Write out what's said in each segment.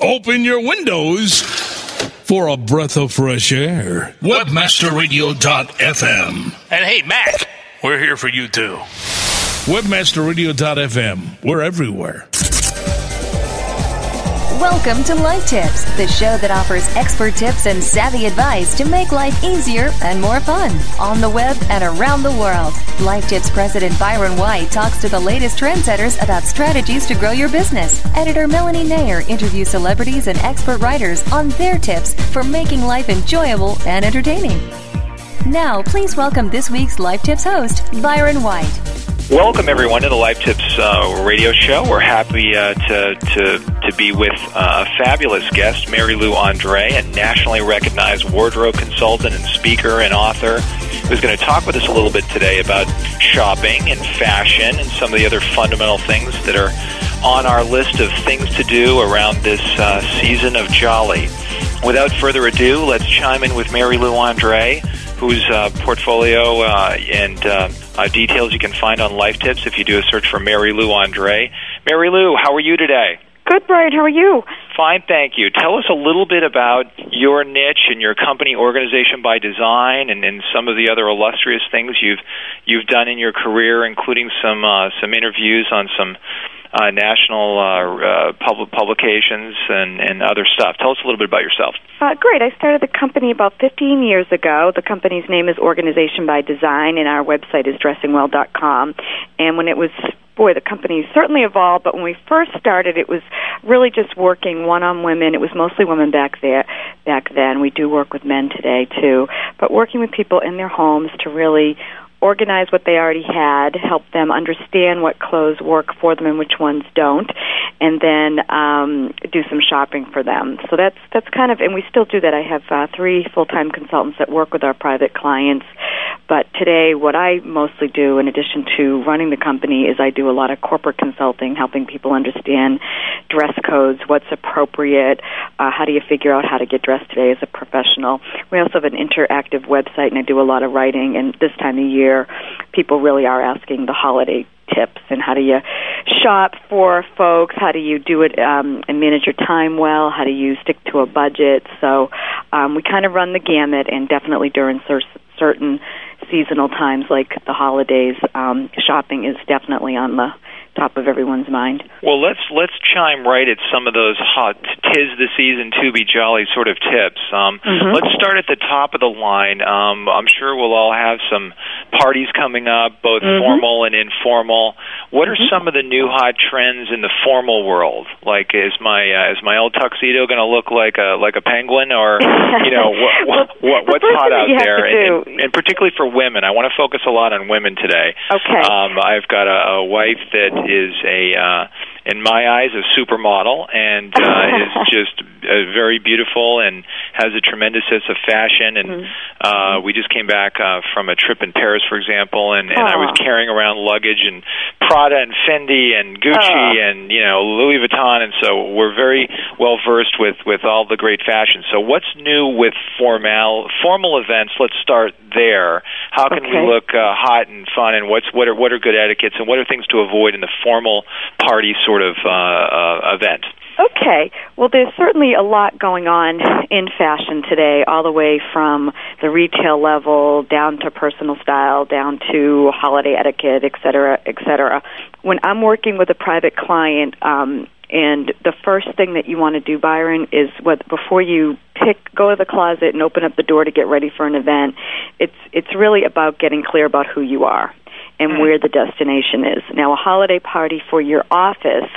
Open your windows for a breath of fresh air. Webmasterradio.fm. And hey, Mac, we're here for you too. Webmasterradio.fm. We're everywhere. Welcome to Life Tips, the show that offers expert tips and savvy advice to make life easier and more fun on the web and around the world. Life Tips President Byron White talks to the latest trendsetters about strategies to grow your business. Editor Melanie Nair interviews celebrities and expert writers on their tips for making life enjoyable and entertaining. Now, please welcome this week's Life Tips host, Byron White. Welcome everyone to the Life Tips uh, radio show. We're happy uh, to, to to be with uh, a fabulous guest, Mary Lou Andre, a nationally recognized wardrobe consultant and speaker and author, who's going to talk with us a little bit today about shopping and fashion and some of the other fundamental things that are on our list of things to do around this uh, season of Jolly. Without further ado, let's chime in with Mary Lou Andre whose uh, portfolio uh, and uh, details you can find on Life Tips if you do a search for Mary Lou Andre. Mary Lou, how are you today? Good, Byron. How are you? Fine, thank you. Tell us a little bit about your niche and your company, Organization by Design, and, and some of the other illustrious things you've you've done in your career, including some uh, some interviews on some uh, national uh, uh, pub- publications and, and other stuff. Tell us a little bit about yourself. Uh, great. I started the company about 15 years ago. The company's name is Organization by Design, and our website is dressingwell.com. And when it was boy, the company certainly evolved, but when we first started, it was really just working one on women. It was mostly women back there, back then. We do work with men today too, but working with people in their homes to really organize what they already had, help them understand what clothes work for them and which ones don't, and then um, do some shopping for them. So that's that's kind of, and we still do that. I have uh, three full-time consultants that work with our private clients. But today, what I mostly do, in addition to running the company, is I do a lot of corporate consulting, helping people understand dress codes, what's appropriate, uh, how do you figure out how to get dressed today as a professional. We also have an interactive website, and I do a lot of writing. And this time of year, people really are asking the holiday tips and how do you shop for folks how do you do it um, and manage your time well how do you stick to a budget so um, we kind of run the gamut and definitely during cer- certain seasonal times like the holidays um, shopping is definitely on the top of everyone's mind. Well, let's let's chime right at some of those hot tis the season to be jolly sort of tips. Um, mm-hmm. Let's start at the top of the line. Um, I'm sure we'll all have some parties coming up, both mm-hmm. formal and informal. What are mm-hmm. some of the new hot trends in the formal world? Like, is my uh, is my old tuxedo going to look like a like a penguin, or you know what, what, what what's hot out there? And, and, and particularly for women, I want to focus a lot on women today. Okay. Um, I've got a, a wife that is a uh, in my eyes, a supermodel and uh, is just uh, very beautiful and has a tremendous sense of fashion. And mm-hmm. uh, we just came back uh, from a trip in Paris, for example, and, and I was carrying around luggage and Prada and Fendi and Gucci and you know Louis Vuitton, and so we're very well versed with with all the great fashion. So what's new with formal formal events? Let's start there. How can okay. we look uh, hot and fun, and what's what are what are good etiquettes, and what are things to avoid in the formal party sort of uh, uh, event? Okay. Well, there's certainly a lot going on in fashion today, all the way from the retail level down to personal style, down to holiday etiquette, et cetera, et cetera. When I'm working with a private client, um, and the first thing that you want to do, Byron, is what before you pick, go to the closet and open up the door to get ready for an event. It's it's really about getting clear about who you are and mm. where the destination is. Now, a holiday party for your office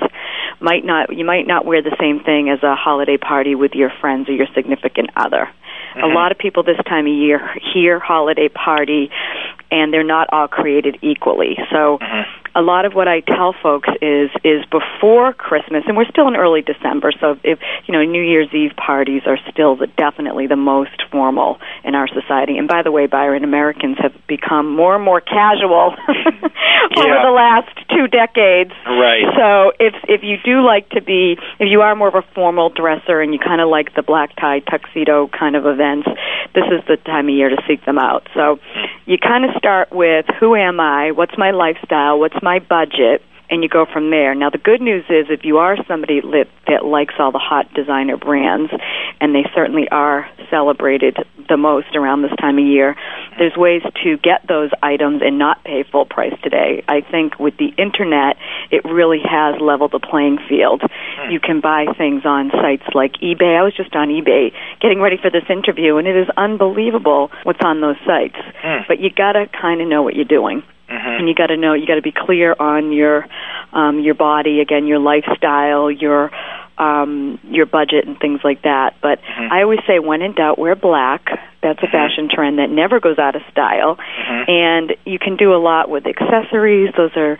might not you might not wear the same thing as a holiday party with your friends or your significant other. Mm-hmm. A lot of people this time of year hear holiday party and they're not all created equally. So mm-hmm a lot of what I tell folks is is before Christmas, and we're still in early December. So if you know New Year's Eve parties are still the, definitely the most formal in our society. And by the way, Byron, Americans have become more and more casual over yeah. the last two decades. Right. So if if you do like to be, if you are more of a formal dresser and you kind of like the black tie tuxedo kind of events, this is the time of year to seek them out. So you kind of start with who am I? What's my lifestyle? What's my budget? and you go from there. Now, the good news is if you are somebody that, that likes all the hot designer brands, and they certainly are celebrated the most around this time of year, there's ways to get those items and not pay full price today. I think with the internet, it really has leveled the playing field. Hmm. You can buy things on sites like eBay. I was just on eBay getting ready for this interview, and it is unbelievable what's on those sites. Hmm. But you got to kind of know what you're doing. Mm-hmm. And you got to know, you got to be clear on your um, your body, again, your lifestyle, your um, your budget, and things like that. But mm-hmm. I always say, when in doubt, wear black. That's a mm-hmm. fashion trend that never goes out of style, mm-hmm. and you can do a lot with accessories. Those are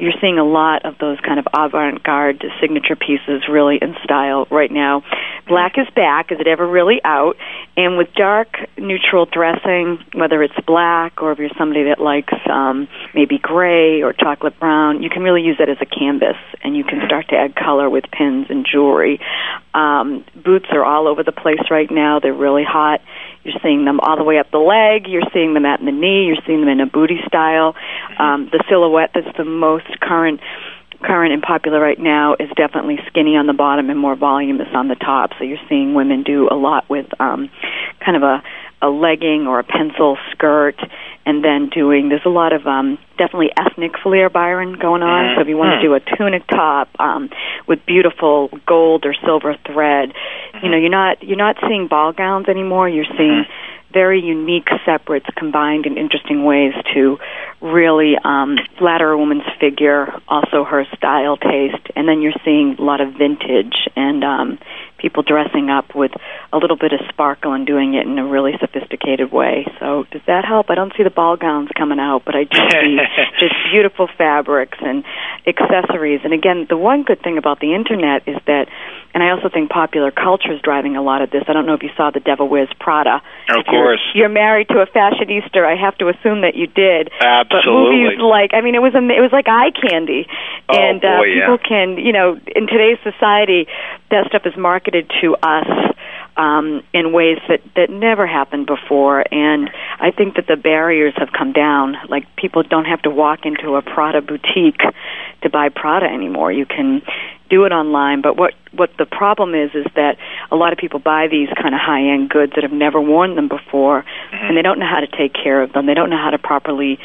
you're seeing a lot of those kind of avant-garde signature pieces really in style right now. Black is back. Is it ever really out? And with dark, neutral dressing, whether it's black or if you're somebody that likes um, maybe gray or chocolate brown, you can really use that as a canvas, and you can start to add color with pins and jewelry. Um, boots are all over the place right now. They're really hot. You're seeing them all the way up the leg. You're seeing them at the knee. You're seeing them in a booty style. Um, the silhouette that's the most current current and popular right now is definitely skinny on the bottom and more voluminous on the top. So you're seeing women do a lot with um, kind of a a legging or a pencil skirt and then doing there's a lot of um definitely ethnic flair byron going on mm-hmm. so if you want to do a tunic top um with beautiful gold or silver thread mm-hmm. you know you're not you're not seeing ball gowns anymore you're seeing mm-hmm very unique separates combined in interesting ways to really um, flatter a woman's figure, also her style taste, and then you're seeing a lot of vintage and um, people dressing up with a little bit of sparkle and doing it in a really sophisticated way. So does that help? I don't see the ball gowns coming out, but I do see just beautiful fabrics and accessories. And again, the one good thing about the internet is that and I also think popular culture is driving a lot of this. I don't know if you saw The Devil Wears Prada. Of course. You're, you're married to a fashionista. I have to assume that you did. Absolutely. But movies like, I mean, it was it was like eye candy. Oh, and uh, boy, people yeah. can, you know, in today's society, that stuff is marketed to us um, in ways that that never happened before. And I think that the barriers have come down. Like people don't have to walk into a Prada boutique to buy Prada anymore. You can do it online. But what what the problem is is that a lot of people buy these kind of high end goods that have never worn them before, mm-hmm. and they don't know how to take care of them. They don't know how to properly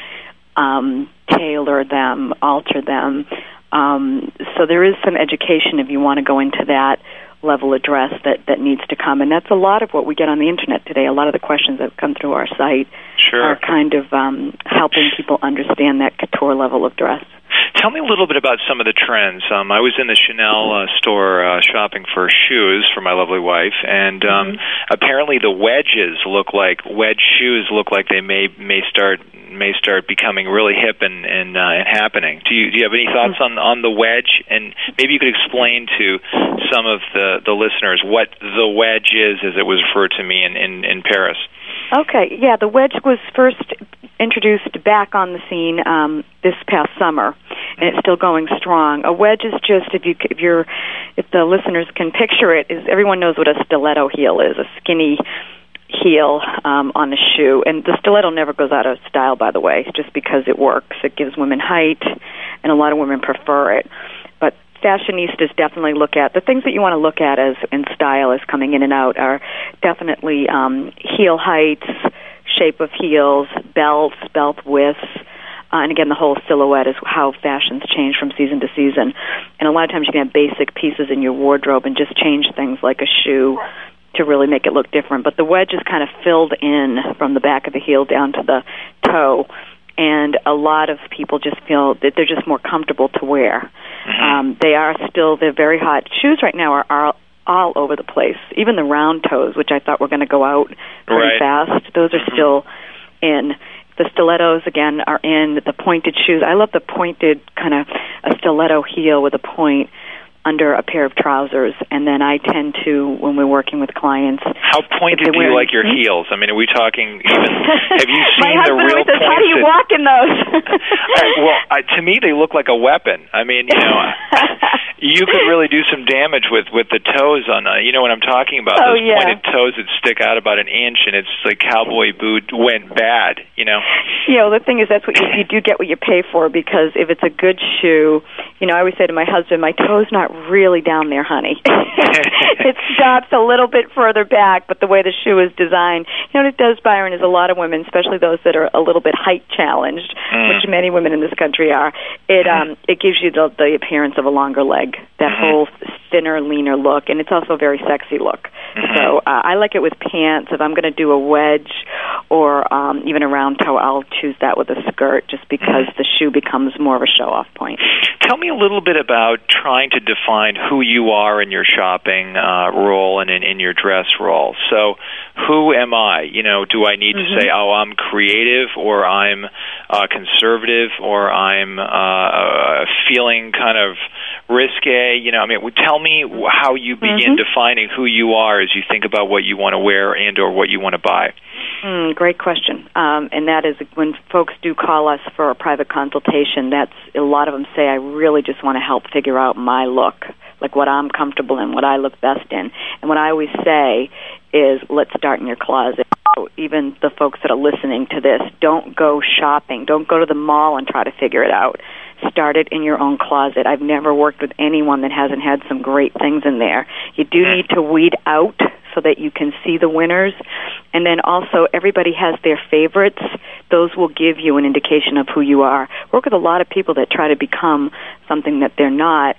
um, tailor them, alter them. Um, so there is some education if you want to go into that level address that, that needs to come. And that's a lot of what we get on the internet today. A lot of the questions that come through our site sure. are kind of um, helping people understand that couture level of dress. Tell me a little bit about some of the trends. Um, I was in the Chanel uh, store uh, shopping for shoes for my lovely wife, and um, mm-hmm. apparently the wedges look like wedge shoes look like they may may start may start becoming really hip and and, uh, and happening. Do you do you have any thoughts on on the wedge? And maybe you could explain to some of the the listeners what the wedge is, as it was referred to me in in, in Paris. Okay, yeah, the wedge was first introduced back on the scene um, this past summer, and it's still going strong. A wedge is just if you if you're if the listeners can picture it, is everyone knows what a stiletto heel is, a skinny heel um, on a shoe. And the stiletto never goes out of style, by the way, just because it works. It gives women height, and a lot of women prefer it. Fashionistas definitely look at the things that you want to look at as in style as coming in and out are definitely um, heel heights, shape of heels, belts, belt widths. Uh, and again, the whole silhouette is how fashions change from season to season. And a lot of times you can have basic pieces in your wardrobe and just change things like a shoe to really make it look different. But the wedge is kind of filled in from the back of the heel down to the toe, and a lot of people just feel that they're just more comfortable to wear. Mm-hmm. Um, they are still they're very hot. Shoes right now are, are all over the place. Even the round toes, which I thought were going to go out pretty right. fast, those are mm-hmm. still in. The stilettos again are in. The pointed shoes. I love the pointed kind of a stiletto heel with a point under a pair of trousers, and then I tend to, when we're working with clients, How pointed do you like your heels? I mean, are we talking even? Have you seen the real says, "How do you walk in those?" Uh, well, I, to me, they look like a weapon. I mean, you know, you could really do some damage with with the toes on. Uh, you know what I'm talking about? Oh, Those yeah. pointed toes that stick out about an inch, and it's like cowboy boot went bad. You know. Yeah, know, the thing is that's what you, you do get what you pay for because if it's a good shoe, you know, I always say to my husband, my toe's not really down there, honey. it stops a little bit further back, but the way the shoe is designed, you know, what it does, Byron, is a lot of women, especially those that are a little bit height challenged, Mm. which many women in this country are. It um it gives you the the appearance of a longer leg, that Mhm. whole thinner, leaner look, and it's also a very sexy look. Mhm. So uh, I like it with pants. If I'm going to do a wedge or um, even a round toe, I'll choose that with a skirt, just because the shoe becomes more of a show-off point. Tell me a little bit about trying to define who you are in your shopping uh, role and in, in your dress role. So, who am I? You know, do I need Mm-hmm. to say, "Oh, I'm creative," or "I'm uh, conservative," or "I'm uh, uh, feeling kind of risque"? You know, I mean, tell me how you begin Mhm. defining who you are as you think about what you want to wear and/or what you want to buy. Mm, great question. Um, and that is when folks do call us for a private consultation. That's a lot of them say, "I really just want to help figure out my look, like what I'm comfortable in, what I look best in." And what I always say is, "Let's start in your closet." So even the folks that are listening to this, don't go shopping. Don't go to the mall and try to figure it out. Start it in your own closet. I've never worked with anyone that hasn't had some great things in there. You do mm. need to weed out so that you can see the winners. And then also, everybody has their favorites. Those will give you an indication of who you are. Work with a lot of people that try to become something that they're not.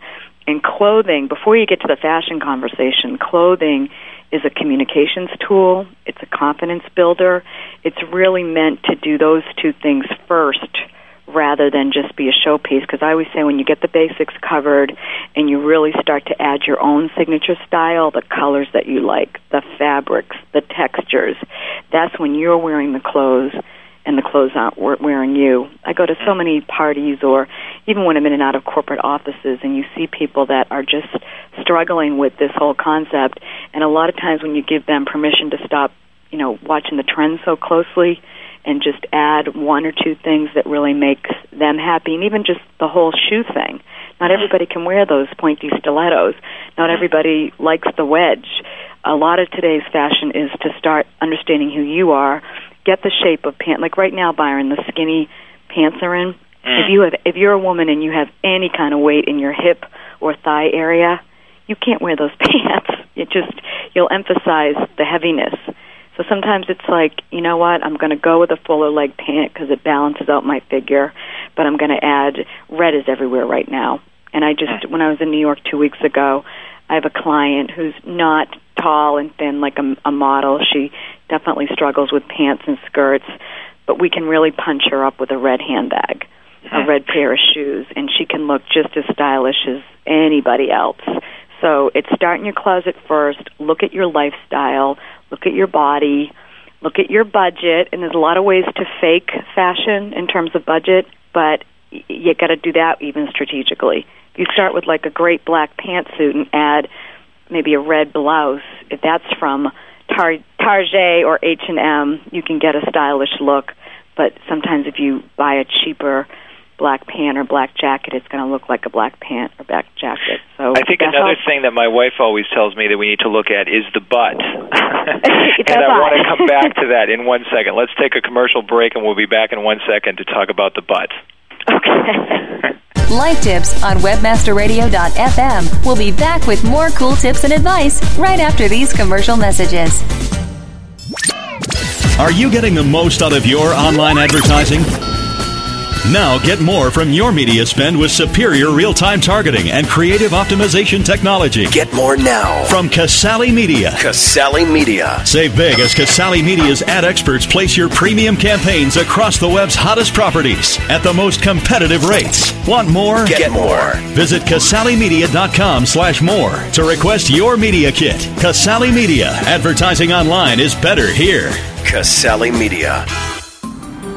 And clothing, before you get to the fashion conversation, clothing is a communications tool, it's a confidence builder. It's really meant to do those two things first rather than just be a showpiece because I always say when you get the basics covered and you really start to add your own signature style, the colors that you like, the fabrics, the textures, that's when you're wearing the clothes and the clothes aren't wearing you. I go to so many parties or even when I'm in and out of corporate offices and you see people that are just struggling with this whole concept and a lot of times when you give them permission to stop, you know, watching the trends so closely and just add one or two things that really makes them happy and even just the whole shoe thing. Not everybody can wear those pointy stilettos. Not everybody likes the wedge. A lot of today's fashion is to start understanding who you are, get the shape of pant. Like right now, Byron, the skinny pants are in. Mm. If you have, if you're a woman and you have any kind of weight in your hip or thigh area, you can't wear those pants. It just you'll emphasize the heaviness. So sometimes it's like, you know what? I'm going to go with a fuller leg pant because it balances out my figure, but I'm going to add red is everywhere right now. And I just when I was in New York 2 weeks ago, I have a client who's not tall and thin like a, a model. She definitely struggles with pants and skirts, but we can really punch her up with a red handbag, a red pair of shoes, and she can look just as stylish as anybody else. So it's start in your closet first, look at your lifestyle, look at your body, look at your budget, and there's a lot of ways to fake fashion in terms of budget, but you got to do that even strategically. If you start with like a great black pantsuit and add maybe a red blouse, if that's from Tar- Target or H&M, you can get a stylish look, but sometimes if you buy a cheaper black pant or black jacket, it's going to look like a black pant or black jacket. So I think another helps. thing that my wife always tells me that we need to look at is the butt. and That's I want to come back to that in one second. Let's take a commercial break and we'll be back in one second to talk about the butt. Okay. Life Tips on webmasterradio.fm. We'll be back with more cool tips and advice right after these commercial messages. Are you getting the most out of your online advertising? Now get more from your media spend with superior real-time targeting and creative optimization technology Get more now from Casale Media. Casale Media. Save big as Casale Media's ad experts place your premium campaigns across the web's hottest properties at the most competitive rates. Want more? Get more. Visit CasaleMedia.com slash more to request your media kit. Casale Media. Advertising online is better here. Casale Media.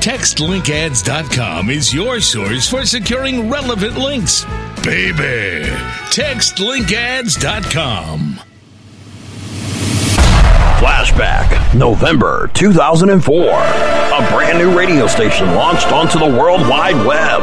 TextLinkAds.com is your source for securing relevant links. Baby, TextLinkAds.com. Flashback, November 2004. A brand new radio station launched onto the World Wide Web.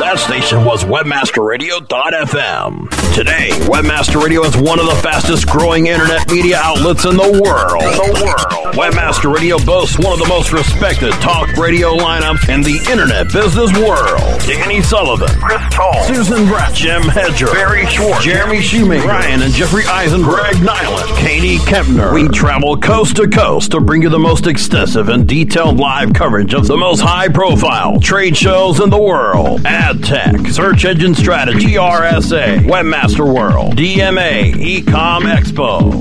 That station was WebmasterRadio.fm. Today, Webmaster Radio is one of the fastest growing internet media outlets in the world. The world. Webmaster Radio boasts one of the most respected talk radio lineups in the internet business world. Danny Sullivan, Chris Toll, Susan Brett, Jim Hedger, Barry Schwartz, Jeremy Shoemaker, Ryan and Jeffrey Eisen, Greg Niland, Katie Kempner. We travel coast to coast to bring you the most extensive and detailed live coverage of the most high profile trade shows in the world. Ad tech, search engine strategy, RSA, Webmaster World, DMA, Ecom Expo.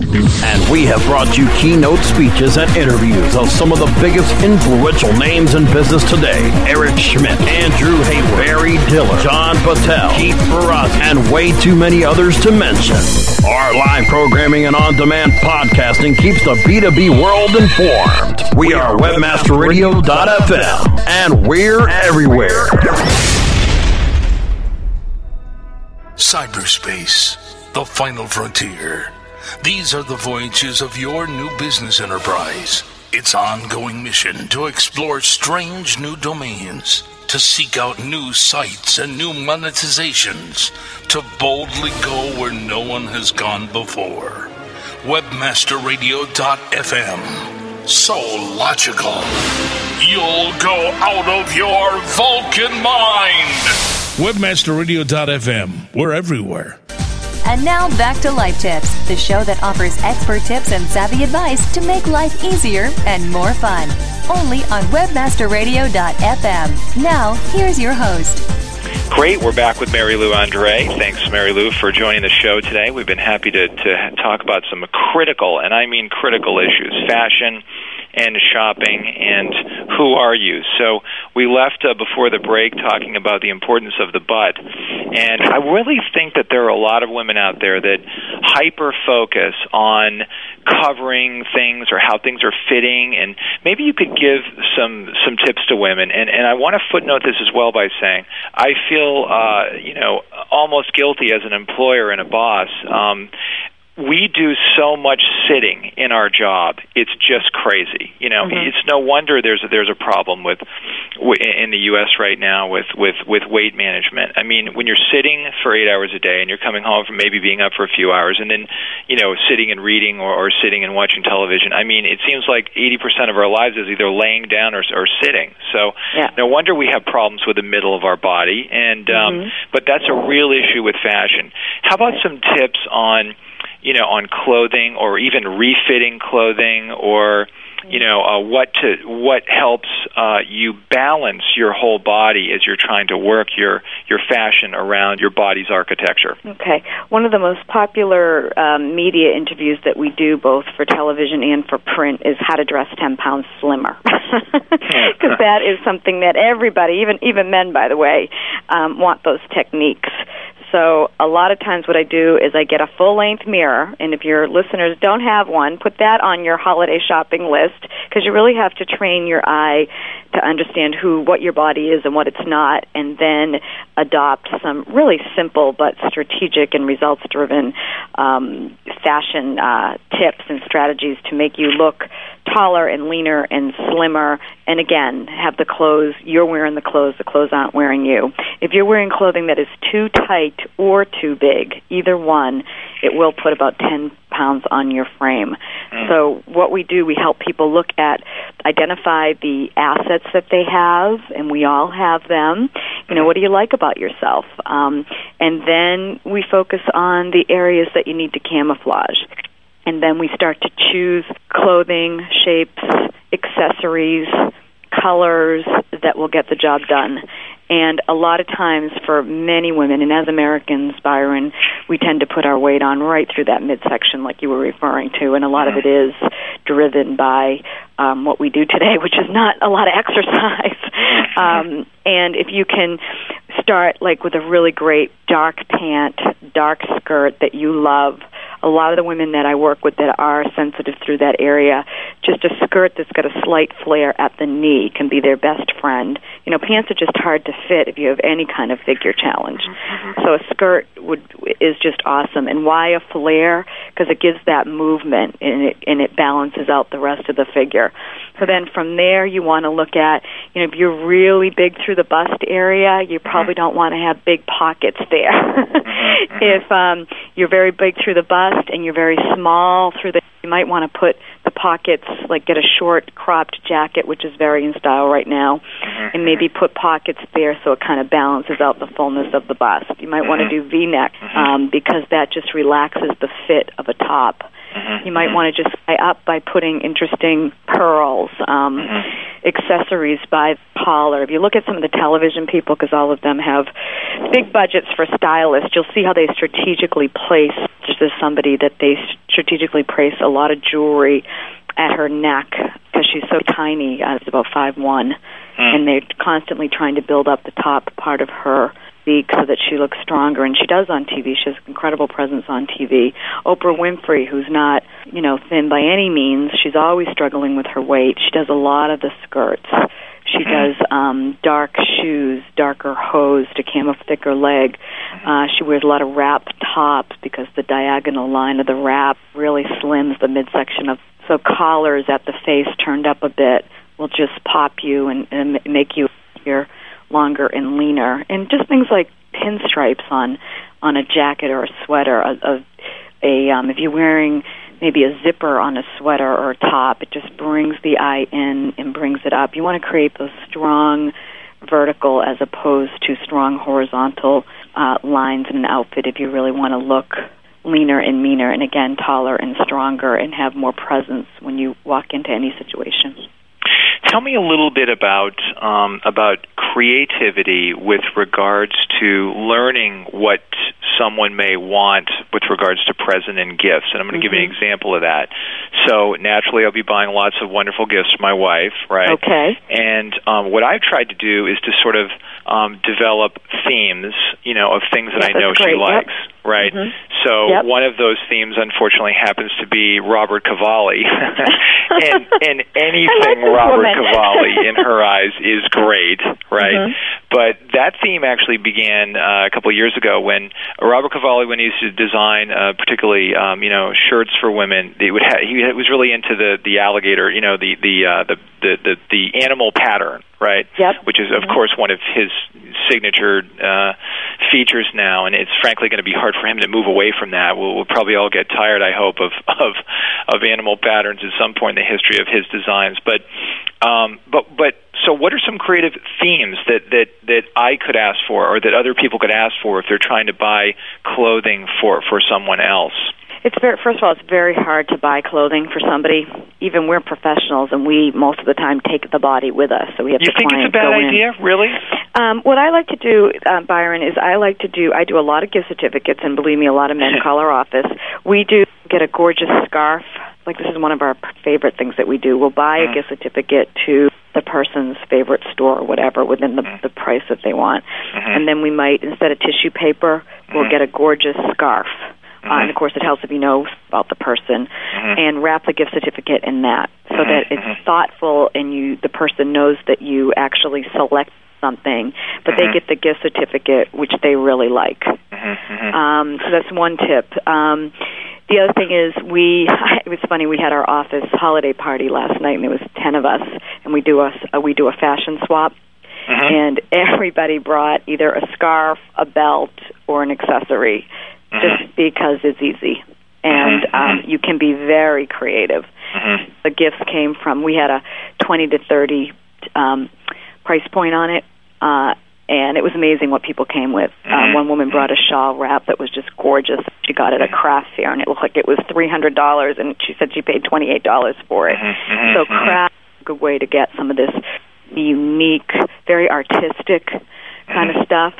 And we have brought you keynote speeches and interviews of some of the biggest influential names in business today. Eric Schmidt, Andrew Hayward, Barry Diller, John Patel, Keith Barras, and way too many others to mention. Our live programming and on-demand podcasting keeps the B2B world informed. We are webmasterradio.fm and we're everywhere. Cyberspace, the final frontier. These are the voyages of your new business enterprise. Its ongoing mission to explore strange new domains, to seek out new sites and new monetizations, to boldly go where no one has gone before. Webmasterradio.fm. So logical. You'll go out of your Vulcan mind. Webmasterradio.fm. We're everywhere. And now back to Life Tips, the show that offers expert tips and savvy advice to make life easier and more fun. Only on webmasterradio.fm. Now, here's your host. Great. We're back with Mary Lou Andre. Thanks, Mary Lou, for joining the show today. We've been happy to, to talk about some critical, and I mean critical issues fashion and shopping and who are you. So we left uh, before the break talking about the importance of the butt. And I really think that there are a lot of women out there that hyper focus on covering things or how things are fitting and maybe you could give some some tips to women and and I want to footnote this as well by saying I feel uh you know almost guilty as an employer and a boss um we do so much sitting in our job. It's just crazy. You know, mm-hmm. it's no wonder there's a, there's a problem with in the U.S. right now with with with weight management. I mean, when you're sitting for eight hours a day and you're coming home from maybe being up for a few hours and then you know sitting and reading or, or sitting and watching television. I mean, it seems like 80% of our lives is either laying down or, or sitting. So yeah. no wonder we have problems with the middle of our body. And um, mm-hmm. but that's a real issue with fashion. How about some tips on you know, on clothing or even refitting clothing or you know uh, what to what helps uh, you balance your whole body as you're trying to work your your fashion around your body's architecture. Okay, one of the most popular um, media interviews that we do, both for television and for print, is how to dress ten pounds slimmer, because that is something that everybody, even even men, by the way, um, want those techniques. So a lot of times what I do is I get a full length mirror, and if your listeners don't have one, put that on your holiday shopping list because you really have to train your eye to understand who what your body is and what it's not, and then adopt some really simple but strategic and results driven um, fashion uh, tips and strategies to make you look taller and leaner and slimmer. And again have the clothes you're wearing the clothes the clothes aren't wearing you. If you're wearing clothing that is too tight or too big, either one, it will put about 10 pounds on your frame. Mm. So what we do, we help people look at, identify the assets that they have, and we all have them. You know, what do you like about yourself? Um, and then we focus on the areas that you need to camouflage. And then we start to choose clothing, shapes, accessories, colors that will get the job done. And a lot of times for many women, and as Americans, Byron, we tend to put our weight on right through that midsection, like you were referring to, and a lot of it is driven by um, what we do today, which is not a lot of exercise. um, and if you can start like with a really great dark pant, dark skirt that you love, a lot of the women that I work with that are sensitive through that area, just a skirt that's got a slight flare at the knee can be their best friend. You know, pants are just hard to fit if you have any kind of figure challenge. Mm-hmm. So a skirt would is just awesome. And why a flare? Because it gives that movement and it and it balances out the rest of the figure. So then from there, you want to look at, you know, if you're really big through the bust area, you probably mm-hmm. don't want to have big pockets there. Mm-hmm. if um, you're very big through the bust and you're very small through the, you might want to put the pockets, like get a short cropped jacket, which is very in style right now, mm-hmm. and maybe put pockets there so it kind of balances out the fullness of the bust. You might want to do V-neck um, because that just relaxes the fit of a top. Mm-hmm. You might want to just tie up by putting interesting pearls, um, mm-hmm. accessories by collar. If you look at some of the television people, because all of them have big budgets for stylists, you'll see how they strategically place. Just as somebody that they strategically place a lot of jewelry at her neck because she's so tiny. Uh, it's about five one, mm. and they're constantly trying to build up the top part of her so that she looks stronger, and she does on TV. She has incredible presence on TV. Oprah Winfrey, who's not, you know, thin by any means, she's always struggling with her weight. She does a lot of the skirts. She does um, dark shoes, darker hose to cam a thicker leg. Uh, she wears a lot of wrap tops because the diagonal line of the wrap really slims the midsection of. So collars at the face turned up a bit will just pop you and, and make you your longer and leaner, and just things like pinstripes on on a jacket or a sweater. A, a, a um, if you're wearing maybe a zipper on a sweater or a top, it just brings the eye in and brings it up. You want to create those strong vertical as opposed to strong horizontal uh, lines in an outfit if you really want to look leaner and meaner and again taller and stronger and have more presence when you walk into any situation. Tell me a little bit about um, about creativity with regards to learning what someone may want with regards to present and gifts. And I'm going to mm-hmm. give you an mm-hmm. example of that. So naturally, I'll be buying lots of wonderful gifts for my wife, right? Okay. And um, what I've tried to do is to sort of um, develop themes, you know, of things that yep, I know she likes. Yep right? Mm-hmm. So yep. one of those themes, unfortunately, happens to be Robert Cavalli, and, and anything like Robert. Cavalli in her eyes is great, right? Mm-hmm. But that theme actually began uh, a couple of years ago when Robert Cavalli, when he used to design, uh, particularly um, you know shirts for women, he would ha- he was really into the the alligator, you know the the uh, the, the the the animal pattern, right? Yep. Which is of mm-hmm. course one of his signature uh, features now, and it's frankly going to be hard for him to move away from that. We'll, we'll probably all get tired, I hope, of of of animal patterns at some point in the history of his designs. But um, but but so, what are some creative themes that that that I could ask for, or that other people could ask for if they're trying to buy clothing for for someone else? It's very first of all, it's very hard to buy clothing for somebody. Even we're professionals, and we most of the time take the body with us, so we have to find clothing. you think it's a bad idea, in. really? Um, what I like to do, uh, Byron, is I like to do. I do a lot of gift certificates, and believe me, a lot of men call our office. We do get a gorgeous scarf. Like this is one of our favorite things that we do. We'll buy Mm. a gift certificate to the person's favorite store or whatever within the, Mm. the price that they want, Mhm. and then we might instead of tissue paper, we'll Mhm. get a gorgeous scarf. Uh, Mhm. and of course, it helps if you know about the person, Mhm. and wrap the gift certificate in that, so Mhm, that it's mhm. thoughtful and you the person knows that you actually select something, but they Mhm. get the gift certificate which they really like. Mhm, mhm. Um, so that's one tip. Um, the other thing is we. It was funny. We had our office holiday party last night, and there was ten of us, and we do a uh, we do a fashion swap. and everybody brought either a scarf, a belt, or an accessory, Mm-hmm. just because it's easy and mm-hmm. um, you can be very creative. Mm-hmm. The gifts came from we had a twenty to thirty um, price point on it. Uh, and it was amazing what people came with. Um, one woman brought a shawl wrap that was just gorgeous. She got it at a craft fair, and it looked like it was three hundred dollars, and she said she paid twenty eight dollars for it. So craft is a good way to get some of this unique, very artistic kind of stuff.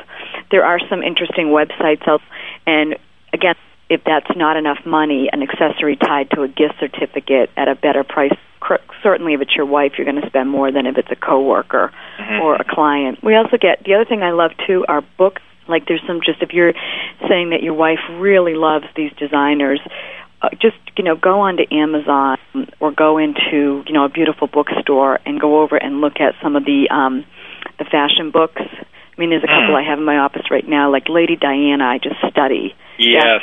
There are some interesting websites out, and again, if that's not enough money, an accessory tied to a gift certificate at a better price. Certainly, if it's your wife, you're going to spend more than if it's a coworker or a client. We also get the other thing I love too are books. Like there's some just if you're saying that your wife really loves these designers, uh, just you know go onto Amazon or go into you know a beautiful bookstore and go over and look at some of the um, the fashion books. I mean, there's a couple I have in my office right now, like Lady Diana. I just study. Yes.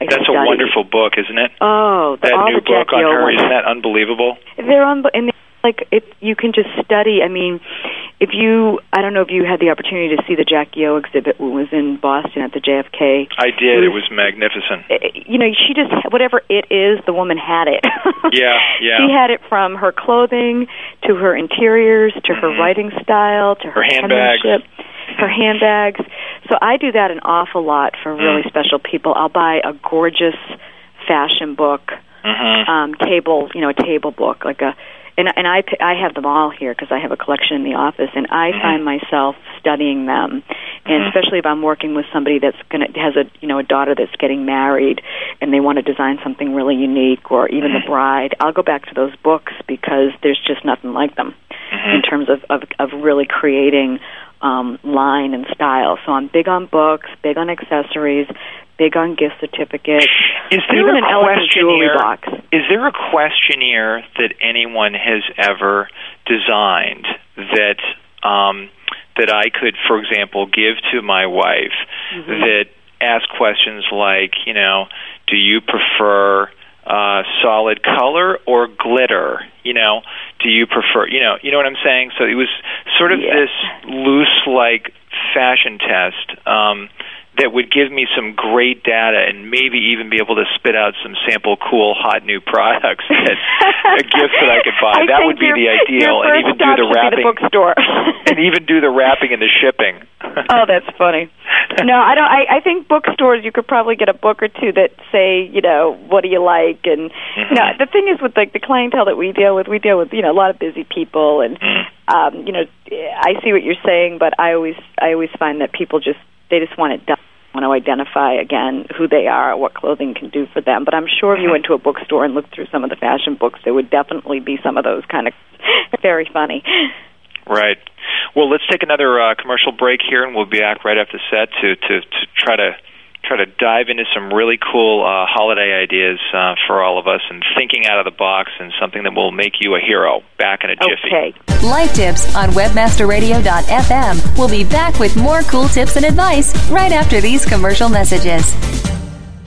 I That's a wonderful book, isn't it? Oh, the, that all new the book Jackie on her, ones. isn't that unbelievable? They're on, and they're like it. You can just study. I mean, if you, I don't know if you had the opportunity to see the Jackie O exhibit when it was in Boston at the JFK. I did. It was magnificent. Eh, You know, she just whatever it is, the woman had it. Yeah, yeah. She had it from her clothing to her interiors to her writing style to her, Mm-hmm. Her handbags. penmanship, her handbags. So I do that an awful lot for Mm. really special people. I'll buy a gorgeous fashion book, Mm-hmm. um, table, you know, a table book, like a. And and I I have them all here because I have a collection in the office, and I Mm-hmm. find myself studying them, and especially if I'm working with somebody that's gonna has a you know a daughter that's getting married, and they want to design something really unique, or even Mm-hmm. the bride. I'll go back to those books because there's just nothing like them Mm-hmm. in terms of of, of really creating um, line and style. So I'm big on books, big on accessories, big on gift certificates, Is there even a an elegant jewelry questionnaire- box. Is there a questionnaire that anyone has ever designed that um, that I could, for example, give to my wife that ask questions like, you know, do you prefer uh, solid color or glitter? You know, do you prefer, you know, you know what I'm saying? So it was sort of Yeah. this loose, like fashion test. Um, that would give me some great data and maybe even be able to spit out some sample cool hot new products that a gift that I could buy. I that would be your- the ideal and even do the wrapping The bookstore. and even do the wrapping and the shipping. oh, that's funny. No, I don't. I, I think bookstores you could probably get a book or two that say, you know, what do you like, and you know, the thing is with like the clientele that we deal with, we deal with you know a lot of busy people, and um, you know, I see what you're saying, but I always, I always find that people just they just want it done. Want to identify again who they are, what clothing can do for them. But I'm sure if you went to a bookstore and looked through some of the fashion books, there would definitely be some of those kind of very funny. Right. Well, let's take another uh, commercial break here, and we'll be back right after set to to, to try to try to dive into some really cool uh, holiday ideas uh, for all of us, and thinking out of the box, and something that will make you a hero. Back in a jiffy. Okay. Life Tips on webmasterradio.fm. We'll be back with more cool tips and advice right after these commercial messages.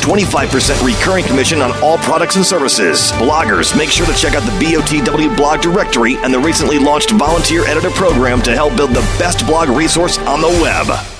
25% recurring commission on all products and services. Bloggers, make sure to check out the BOTW blog directory and the recently launched volunteer editor program to help build the best blog resource on the web.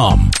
com.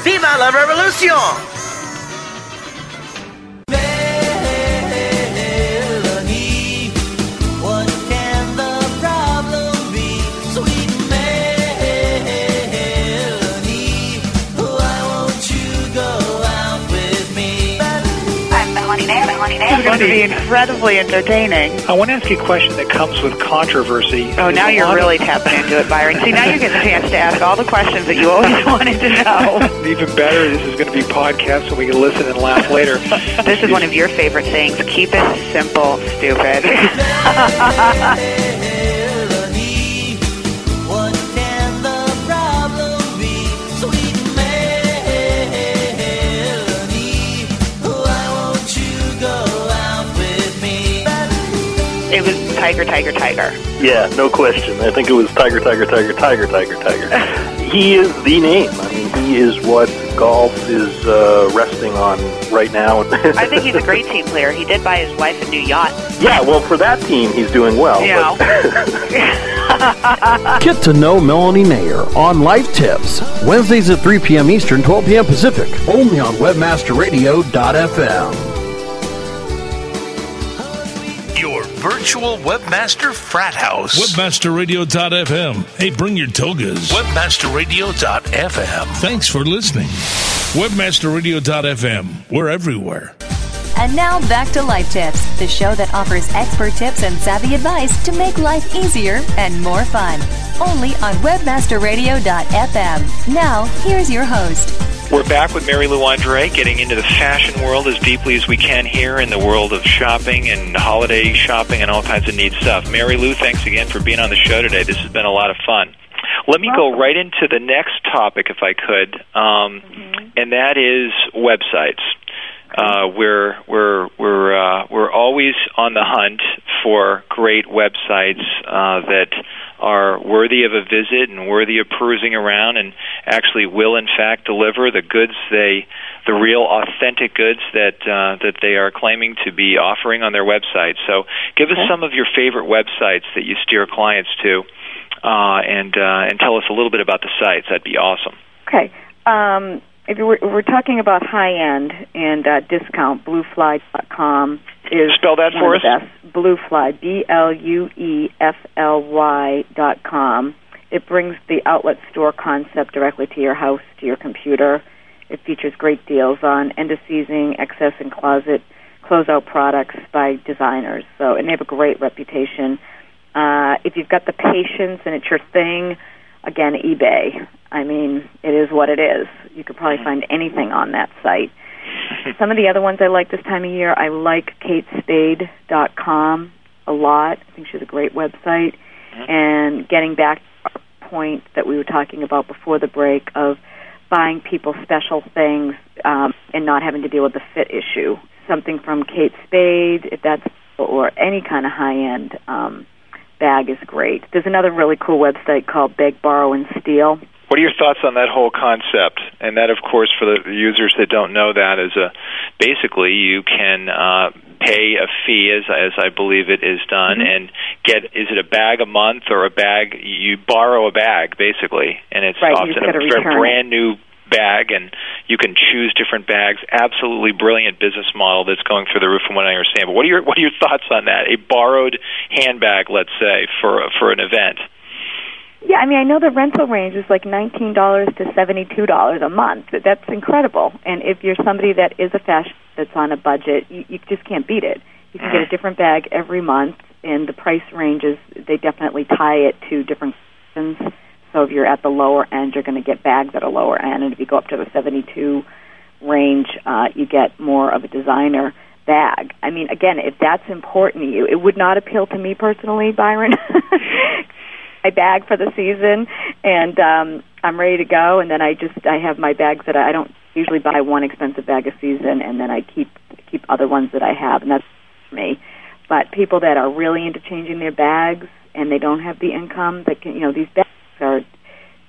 Viva la revolution! This is going to be incredibly entertaining. I want to ask you a question that comes with controversy. Oh, now you're really tapping into it, Byron. See, now you get the chance to ask all the questions that you always wanted to know. Even better, this is going to be podcast so we can listen and laugh later. this is one of your favorite things. Keep it simple, stupid. It was Tiger, Tiger, Tiger. Yeah, no question. I think it was Tiger, Tiger, Tiger, Tiger, Tiger, Tiger. he is the name. I mean, he is what golf is uh, resting on right now. I think he's a great team player. He did buy his wife a new yacht. Yeah, well, for that team, he's doing well. Yeah. Get to know Melanie Mayer on Life Tips, Wednesdays at 3 p.m. Eastern, 12 p.m. Pacific, only on WebmasterRadio.fm. virtual webmaster frat house. Webmasterradio.fm. Hey, bring your togas. Webmasterradio.fm. Thanks for listening. Webmasterradio.fm. We're everywhere. And now back to Life Tips, the show that offers expert tips and savvy advice to make life easier and more fun. Only on webmasterradio.fm. Now, here's your host. We're back with Mary Lou Andre, getting into the fashion world as deeply as we can here in the world of shopping and holiday shopping and all kinds of neat stuff. Mary Lou, thanks again for being on the show today. This has been a lot of fun. Let me go right into the next topic, if I could, um, and that is websites. Uh, we're we're we're uh, we're always on the hunt for great websites uh, that are worthy of a visit and worthy of perusing around, and actually will in fact deliver the goods they, the real authentic goods that uh, that they are claiming to be offering on their website. So, give us some of your favorite websites that you steer clients to, uh, and uh, and tell us a little bit about the sites. That'd be awesome. Okay. Um, if you were, we're talking about high end and uh, discount, bluefly.com is Spell that for us. best. Bluefly, B L U E F L Y dot com. It brings the outlet store concept directly to your house, to your computer. It features great deals on end of season, excess and closet closeout products by designers. So, and they have a great reputation. Uh, if you've got the patience and it's your thing, again, eBay. I mean, it is what it is. You could probably find anything on that site. Some of the other ones I like this time of year, I like katespade.com a lot. I think she's a great website. And getting back to our point that we were talking about before the break of buying people special things um, and not having to deal with the fit issue. Something from Kate Spade, if that's or any kind of high end um, bag is great. There's another really cool website called Beg, Borrow, and Steal. What are your thoughts on that whole concept? And that, of course, for the users that don't know that, is a basically you can uh, pay a fee, as as I believe it is done, and get is it a bag a month or a bag? You borrow a bag basically, and it's Right, often a it. brand new bag, and you can choose different bags. Absolutely brilliant business model that's going through the roof, from what I understand. But what are your what are your thoughts on that? A borrowed handbag, let's say, for for an event. Yeah, I mean, I know the rental range is like nineteen dollars to seventy-two dollars a month. That's incredible. And if you're somebody that is a fashion that's on a budget, you, you just can't beat it. You can get a mm-hmm. different bag every month, and the price ranges they definitely tie it to different sections. So if you're at the lower end, you're going to get bags at a lower end, and if you go up to the seventy-two range, uh, you get more of a designer bag. I mean, again, if that's important to you, it would not appeal to me personally, Byron. my bag for the season, and um, I'm ready to go, and then I just I have my bags that I, I don't usually buy one expensive bag a season, and then I keep keep other ones that I have, and that's me. But people that are really into changing their bags and they don't have the income that can, you know, these bags are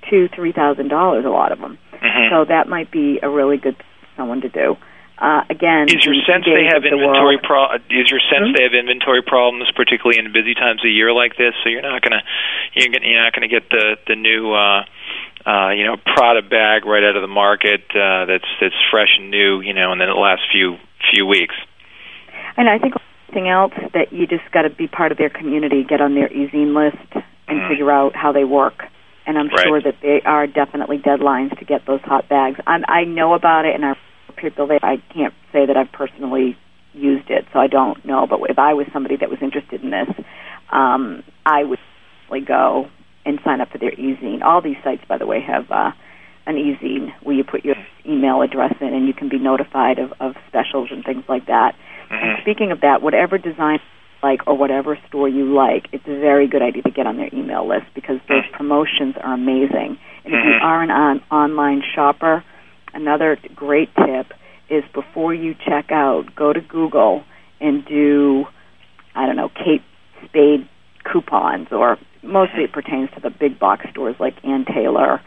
two, three thousand dollars, a lot of them. Mm-hmm. So that might be a really good someone to do. Uh, again, Is your sense they have of the inventory pro? Is your sense Hmm? they have inventory problems, particularly in busy times of year like this? So you're not gonna you're, gonna, you're not gonna get the the new uh, uh, you know Prada bag right out of the market uh, that's that's fresh and new, you know, in the last few few weeks. And I think anything else that you just got to be part of their community, get on their e-zine list, and Mhm. figure out how they work. And I'm Right. sure that they are definitely deadlines to get those hot bags. I'm, I know about it, and I people there. I can't say that I've personally used it, so I don't know. But if I was somebody that was interested in this, um, I would definitely go and sign up for their e-zine. All these sites, by the way, have uh, an e-zine where you put your email address in, and you can be notified of, of specials and things like that. And speaking of that, whatever design like or whatever store you like, it's a very good idea to get on their email list because those promotions are amazing. And if you Mhm. are an on- online shopper, another great tip is before you check out, go to Google and do, I don't know, Kate Spade coupons, or mostly it pertains to the big box stores like Ann Taylor,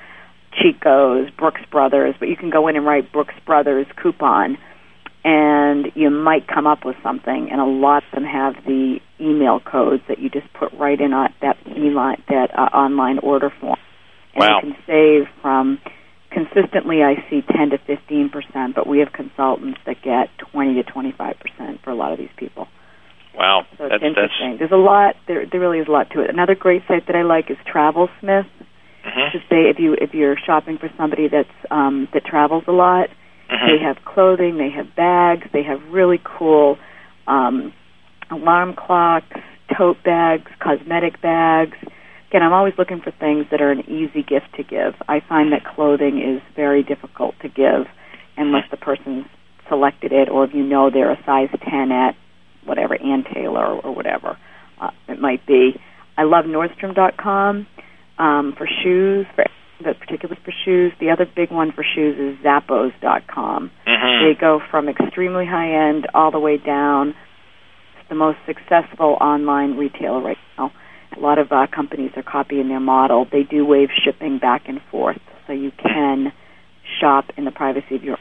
Chico's, Brooks Brothers, but you can go in and write Brooks Brothers coupon and you might come up with something and a lot of them have the email codes that you just put right in on that email that uh, online order form and Wow. you can save from consistently I see 10 to 15 percent, but we have consultants that get 20 to 25 percent for a lot of these people. Wow, So that's interesting. There's a lot. There, there really is a lot to it. Another great site that I like is Travelsmith. that's. mhm. To say if you if you're shopping for somebody that's um, that travels a lot, Mhm. they have clothing, they have bags, they have really cool um, alarm clocks, tote bags, cosmetic bags. Again, I'm always looking for things that are an easy gift to give. I find that clothing is very difficult to give unless the person's selected it or if you know they're a size 10 at whatever, Ann Taylor or, or whatever uh, it might be. I love Nordstrom.com um, for shoes, for but particularly for shoes. The other big one for shoes is Zappos.com. Mhm. They go from extremely high end all the way down. It's the most successful online retailer right now. A lot of uh, companies are copying their model. They do waive shipping back and forth, so you can shop in the privacy of your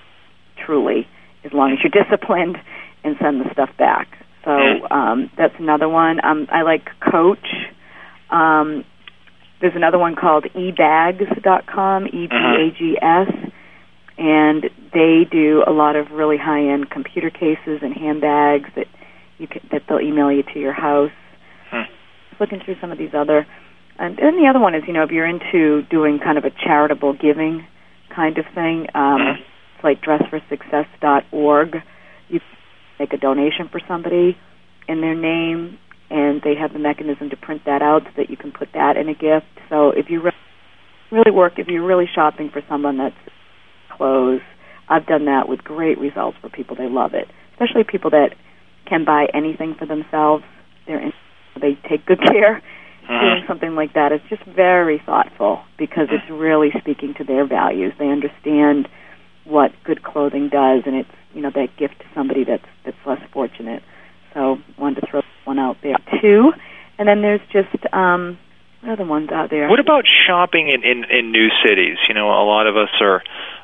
truly, as long as you're disciplined and send the stuff back. So um, that's another one. Um, I like Coach. Um, there's another one called ebags.com, E B A G S, and they do a lot of really high-end computer cases and handbags that you can, that they'll email you to your house. Hmm. Just looking through some of these other, and then the other one is you know if you're into doing kind of a charitable giving kind of thing, um, it's like dressforsuccess.org. You make a donation for somebody in their name, and they have the mechanism to print that out so that you can put that in a gift. So if you re- really work, if you're really shopping for someone that's clothes, I've done that with great results for people. They love it, especially people that can buy anything for themselves. They're in, they take good care. Uh-huh. Doing something like that is just very thoughtful because it's mm. really speaking to their values. They understand what good clothing does, and it's you know that gift to somebody that's that's less fortunate. So wanted to throw one out there too. And then there's just um, what other ones out there? What about shopping in, in, in new cities? You know, a lot of us are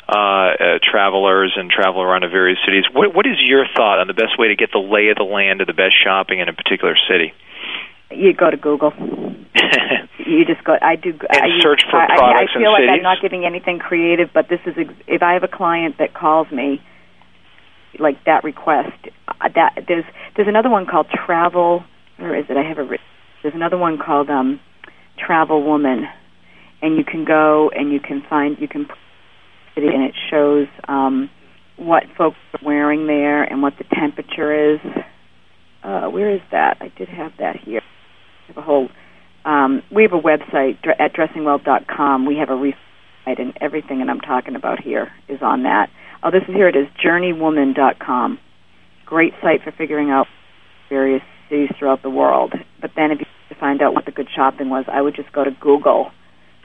uh, uh, travelers and travel around to various cities. What, what is your thought on the best way to get the lay of the land of the best shopping in a particular city? You go to Google. you just go. I do. I, And search for I, I- products I and feel like cities? I'm not giving anything creative, but this is ex- if I have a client that calls me, like that request. uh, That there's there's another one called Travel. Where is it? I have written. There's another one called um, Travel Woman, and you can go and you can find you can and it shows um, what folks are wearing there and what the temperature is. Uh, where is that? I did have that here. We have a whole. Um, we have a website at dressingwell.com. We have a resource and everything that I'm talking about here is on that. Oh, this is here. It is journeywoman.com. Great site for figuring out various cities throughout the world. But then, if you to find out what the good shopping was, I would just go to Google.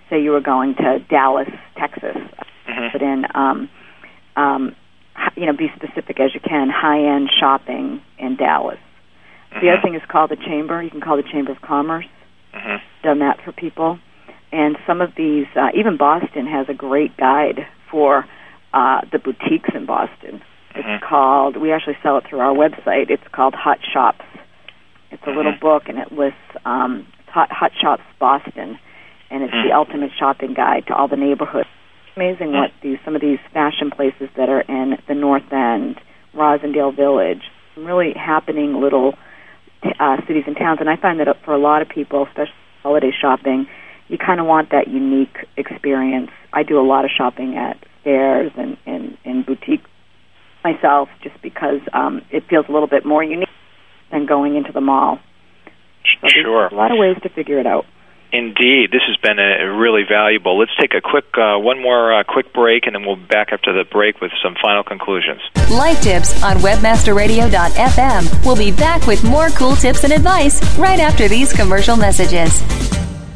Say you were going to Dallas, Texas. Put in, um, um, you know, be specific as you can. High-end shopping in Dallas. The other thing is call the chamber. You can call the Chamber of Commerce. Done that for people, and some of these, uh, even Boston has a great guide for uh, the boutiques in Boston. It's called. We actually sell it through our website. It's called Hot Shops. It's a little book, and it lists um, Hot, Hot Shops Boston, and it's the ultimate shopping guide to all the neighborhoods. Amazing what these some of these fashion places that are in the North End, Roslindale Village, really happening little uh, cities and towns. And I find that for a lot of people, especially holiday shopping, you kind of want that unique experience. I do a lot of shopping at fairs and and, and boutique myself, just because um, it feels a little bit more unique than going into the mall. So Sure. a lot of ways to figure it out. Indeed, this has been a, really valuable. Let's take a quick, uh, one more uh, quick break, and then we'll back up to the break with some final conclusions. Life Tips on webmasterradio.fm. We'll be back with more cool tips and advice right after these commercial messages.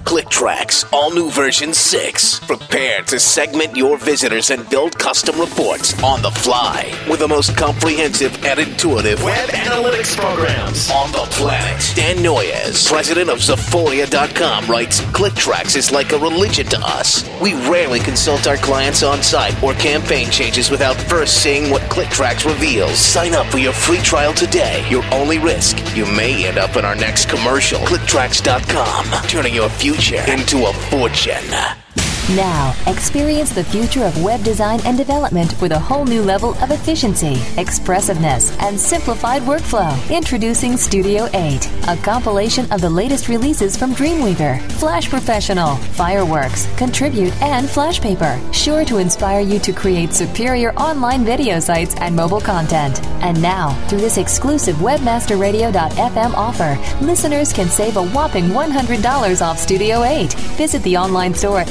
ClickTracks, all new version 6. Prepare to segment your visitors and build custom reports on the fly with the most comprehensive and intuitive Web analytics programs. on the planet. Dan Noyes, president of Zaphoria.com, writes ClickTracks is like a religion to us. We rarely consult our clients on site or campaign changes without first seeing what ClickTracks reveals. Sign up for your free trial today. Your only risk, you may end up in our next commercial. ClickTracks.com, turning your future into a fortune. Now, experience the future of web design and development with a whole new level of efficiency, expressiveness, and simplified workflow. Introducing Studio 8, a compilation of the latest releases from Dreamweaver, Flash Professional, Fireworks, Contribute, and Flashpaper. Sure to inspire you to create superior online video sites and mobile content. And now, through this exclusive webmasterradio.fm offer, listeners can save a whopping $100 off Studio 8. Visit the online store at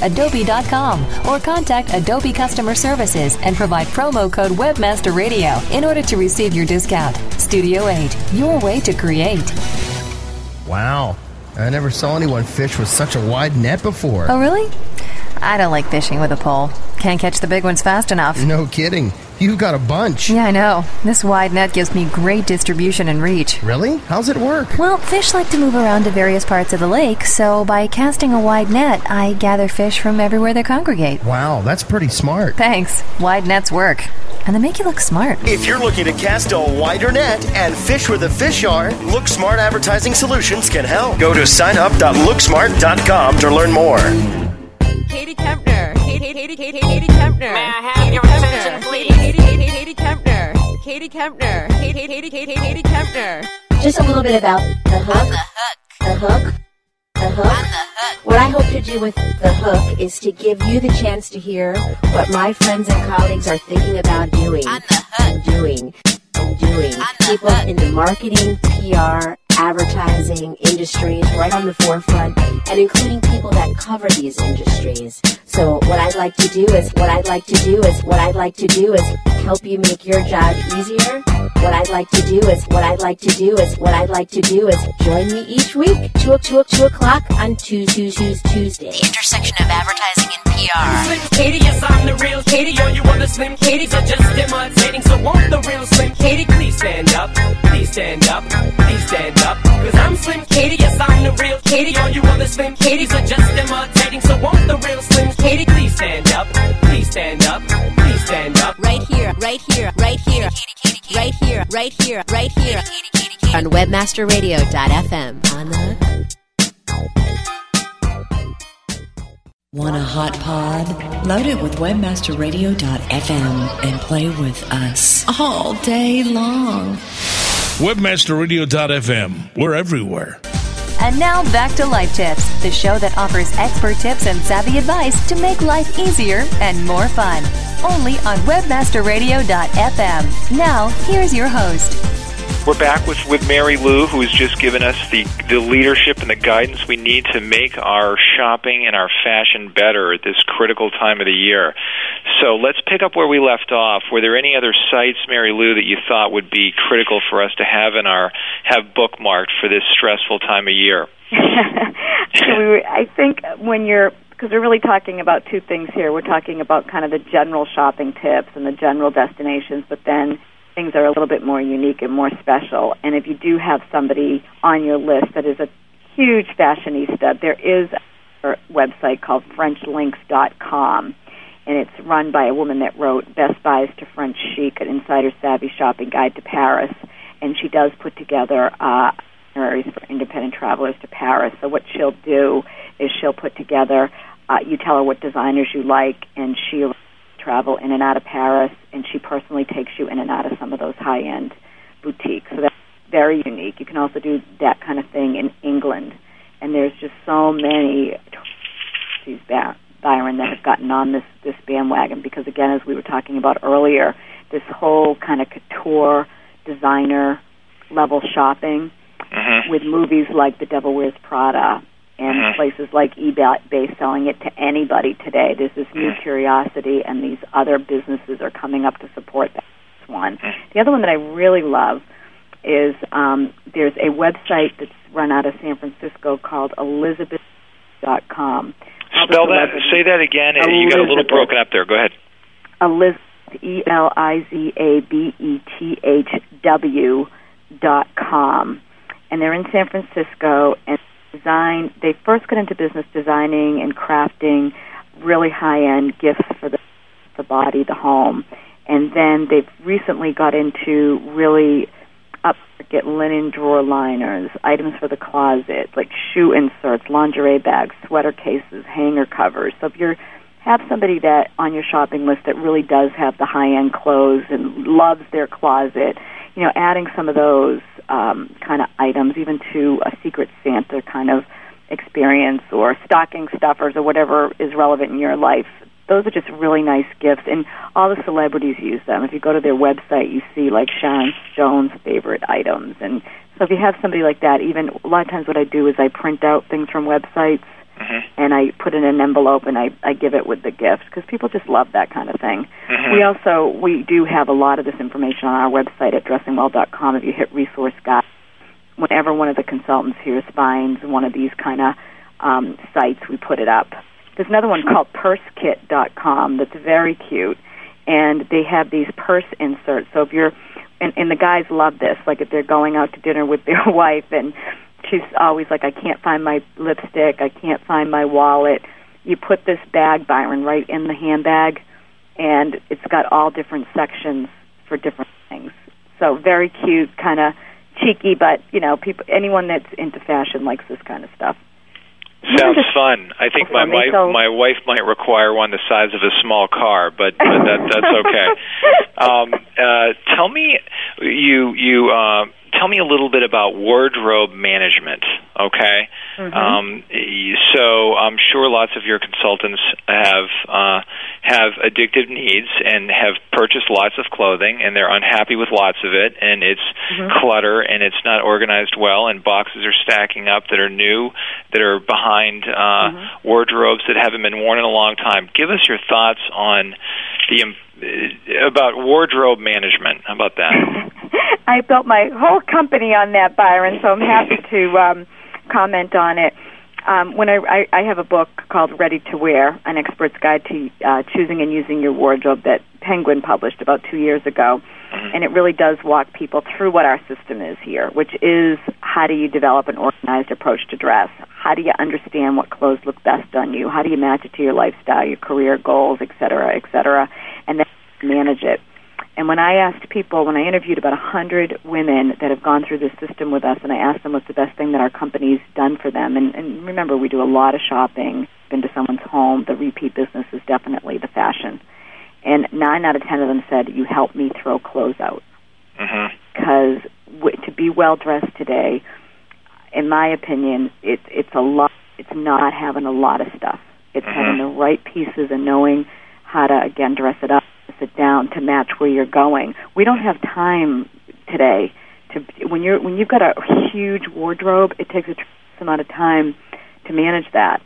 or contact Adobe Customer Services and provide promo code Webmaster Radio in order to receive your discount. Studio 8, your way to create. Wow. I never saw anyone fish with such a wide net before. Oh, really? I don't like fishing with a pole. Can't catch the big ones fast enough. No kidding. You've got a bunch. Yeah, I know. This wide net gives me great distribution and reach. Really? How's it work? Well, fish like to move around to various parts of the lake, so by casting a wide net, I gather fish from everywhere they congregate. Wow, that's pretty smart. Thanks. Wide nets work. And they make you look smart. If you're looking to cast a wider net and fish where the fish are, Look Smart Advertising Solutions can help. Go to signup.looksmart.com to learn more. Katie Kempner. Katie, Katie, Katie, Katie Kempner. May I have your attention, please? Katie, Katie, Katie Kempner. Katie Kempner. Katie, Katie, Katie, Katie Kempner. Just a little bit about the hook. The hook. The hook. What I hope to do with the hook is to give you the chance to hear what my friends and colleagues are thinking about doing. And doing. And doing. People in the marketing, PR, advertising industries right on the forefront and including people that cover these industries. So what I'd like to do is what I'd like to do is what I'd like to do is help you make your job easier. What I'd like to do is what I'd like to do is what I'd like to do is join me each week two two two o'clock on Tuesday Tuesday. The intersection of advertising and PR. Slim Katie, yes, I'm the real Katie. All you other Slim Katies are just imitating. So won't the real Slim Katie please stand up? Please stand up. Please stand up. Cause I'm Slim Katie, yes, I'm the real Katie. All you other Slim Katies are just imitating. So won't the real Slim Katie please stand up? Please stand up. Please stand up. Right here, right here, right here, right here, right here, right here, on webmasterradio.fm. On the Want a hot pod? Load it with webmasterradio.fm and play with us all day long. Webmasterradio.fm. We're everywhere. And now back to Life Tips, the show that offers expert tips and savvy advice to make life easier and more fun. Only on webmasterradio.fm. Now, here's your host. We're back with, with Mary Lou, who has just given us the, the leadership and the guidance we need to make our shopping and our fashion better at this critical time of the year. So let's pick up where we left off. Were there any other sites, Mary Lou, that you thought would be critical for us to have in our have bookmarked for this stressful time of year? I think when you're because we're really talking about two things here. We're talking about kind of the general shopping tips and the general destinations, but then things are a little bit more unique and more special. And if you do have somebody on your list that is a huge fashionista, there is a website called FrenchLinks.com, and it's run by a woman that wrote Best Buys to French Chic, an insider savvy shopping guide to Paris, and she does put together uh, itineraries for independent travelers to Paris. So what she'll do is she'll put together. Uh, you tell her what designers you like, and she'll travel in and out of Paris, and she personally takes you in and out of some of those high-end boutiques. So that's very unique. You can also do that kind of thing in England, and there's just so many these Byron that have gotten on this this bandwagon because again, as we were talking about earlier, this whole kind of couture designer level shopping Mm-hmm. with movies like The Devil Wears Prada and Mhm. places like eBay selling it to anybody today. There's this new curiosity, and these other businesses are coming up to support that one. The other one that I really love is um, there's a website that's run out of San Francisco called Elizabeth.com. Spell that. Say that again. And you got a little broken up there. Go ahead. Elizabeth, E L I Z A B E T H W dot com, and they're in San Francisco and design. They first got into business designing and crafting really high end gifts for the the body, the home, and then they've recently got into really up get linen drawer liners, items for the closet, like shoe inserts, lingerie bags, sweater cases, hanger covers. So if you're have somebody that on your shopping list that really does have the high end clothes and loves their closet, you know, adding some of those um, kind of items, even to a Secret Santa kind of experience or stocking stuffers or whatever is relevant in your life. Those are just really nice gifts, and all the celebrities use them. If you go to their website, you see like Sharon Stone's favorite items, and so if you have somebody like that, even a lot of times what I do is I print out things from websites and I put it in an envelope and I, I give it with the gift because people just love that kind of thing. Mhm. We also we do have a lot of this information on our website at dressingwell.com. If you hit resource guide, whenever one of the consultants here finds one of these kind of um, sites, we put it up. There's another one called pursekit.com that's very cute, and they have these purse inserts. So if you're and, and the guys love this, like if they're going out to dinner with their wife and she's always like, I can't find my lipstick, I can't find my wallet. You put this bag, Byron, right in the handbag, and it's got all different sections for different things. So very cute, kind of cheeky, but you know, people, anyone that's into fashion likes this kind of stuff. Sounds fun. I think my wife my wife might require one the size of a small car, but, but that that's okay. um, uh, tell me you you uh, tell me a little bit about wardrobe management. Okay. Mhm. Um, so I'm sure lots of your consultants have uh, have addictive needs and have purchased lots of clothing, and they're unhappy with lots of it, and it's Mhm. clutter, and it's not organized well, and boxes are stacking up that are new, that are behind uh, wardrobes that haven't been worn in a long time. Give us your thoughts on the about wardrobe management. How about that? I built my whole company on that, Byron. So I'm happy to um, comment on it. Um, when I, I, I have a book called Ready to Wear: An Expert's Guide to uh, Choosing and Using Your Wardrobe that Penguin published about two years ago, and it really does walk people through what our system is here, which is how do you develop an organized approach to dress? How do you understand what clothes look best on you? How do you match it to your lifestyle, your career goals, et cetera, et cetera, and then manage it? And when I asked people, when I interviewed about a 100 women that have gone through this system with us, and I asked them what's the best thing that our company's done for them, and, and remember, we do a lot of shopping, been to someone's home, the repeat business is definitely the fashion. And nine out of ten of them said, you helped me throw clothes out. Mm-hmm. Because w- to be well dressed today, in my opinion, it, it's a lot. It's not having a lot of stuff. It's mm-hmm. having the right pieces and knowing how to again dress it up, dress it down to match where you're going. We don't have time today to when you're when you've got a huge wardrobe. It takes a tremendous amount of time to manage that.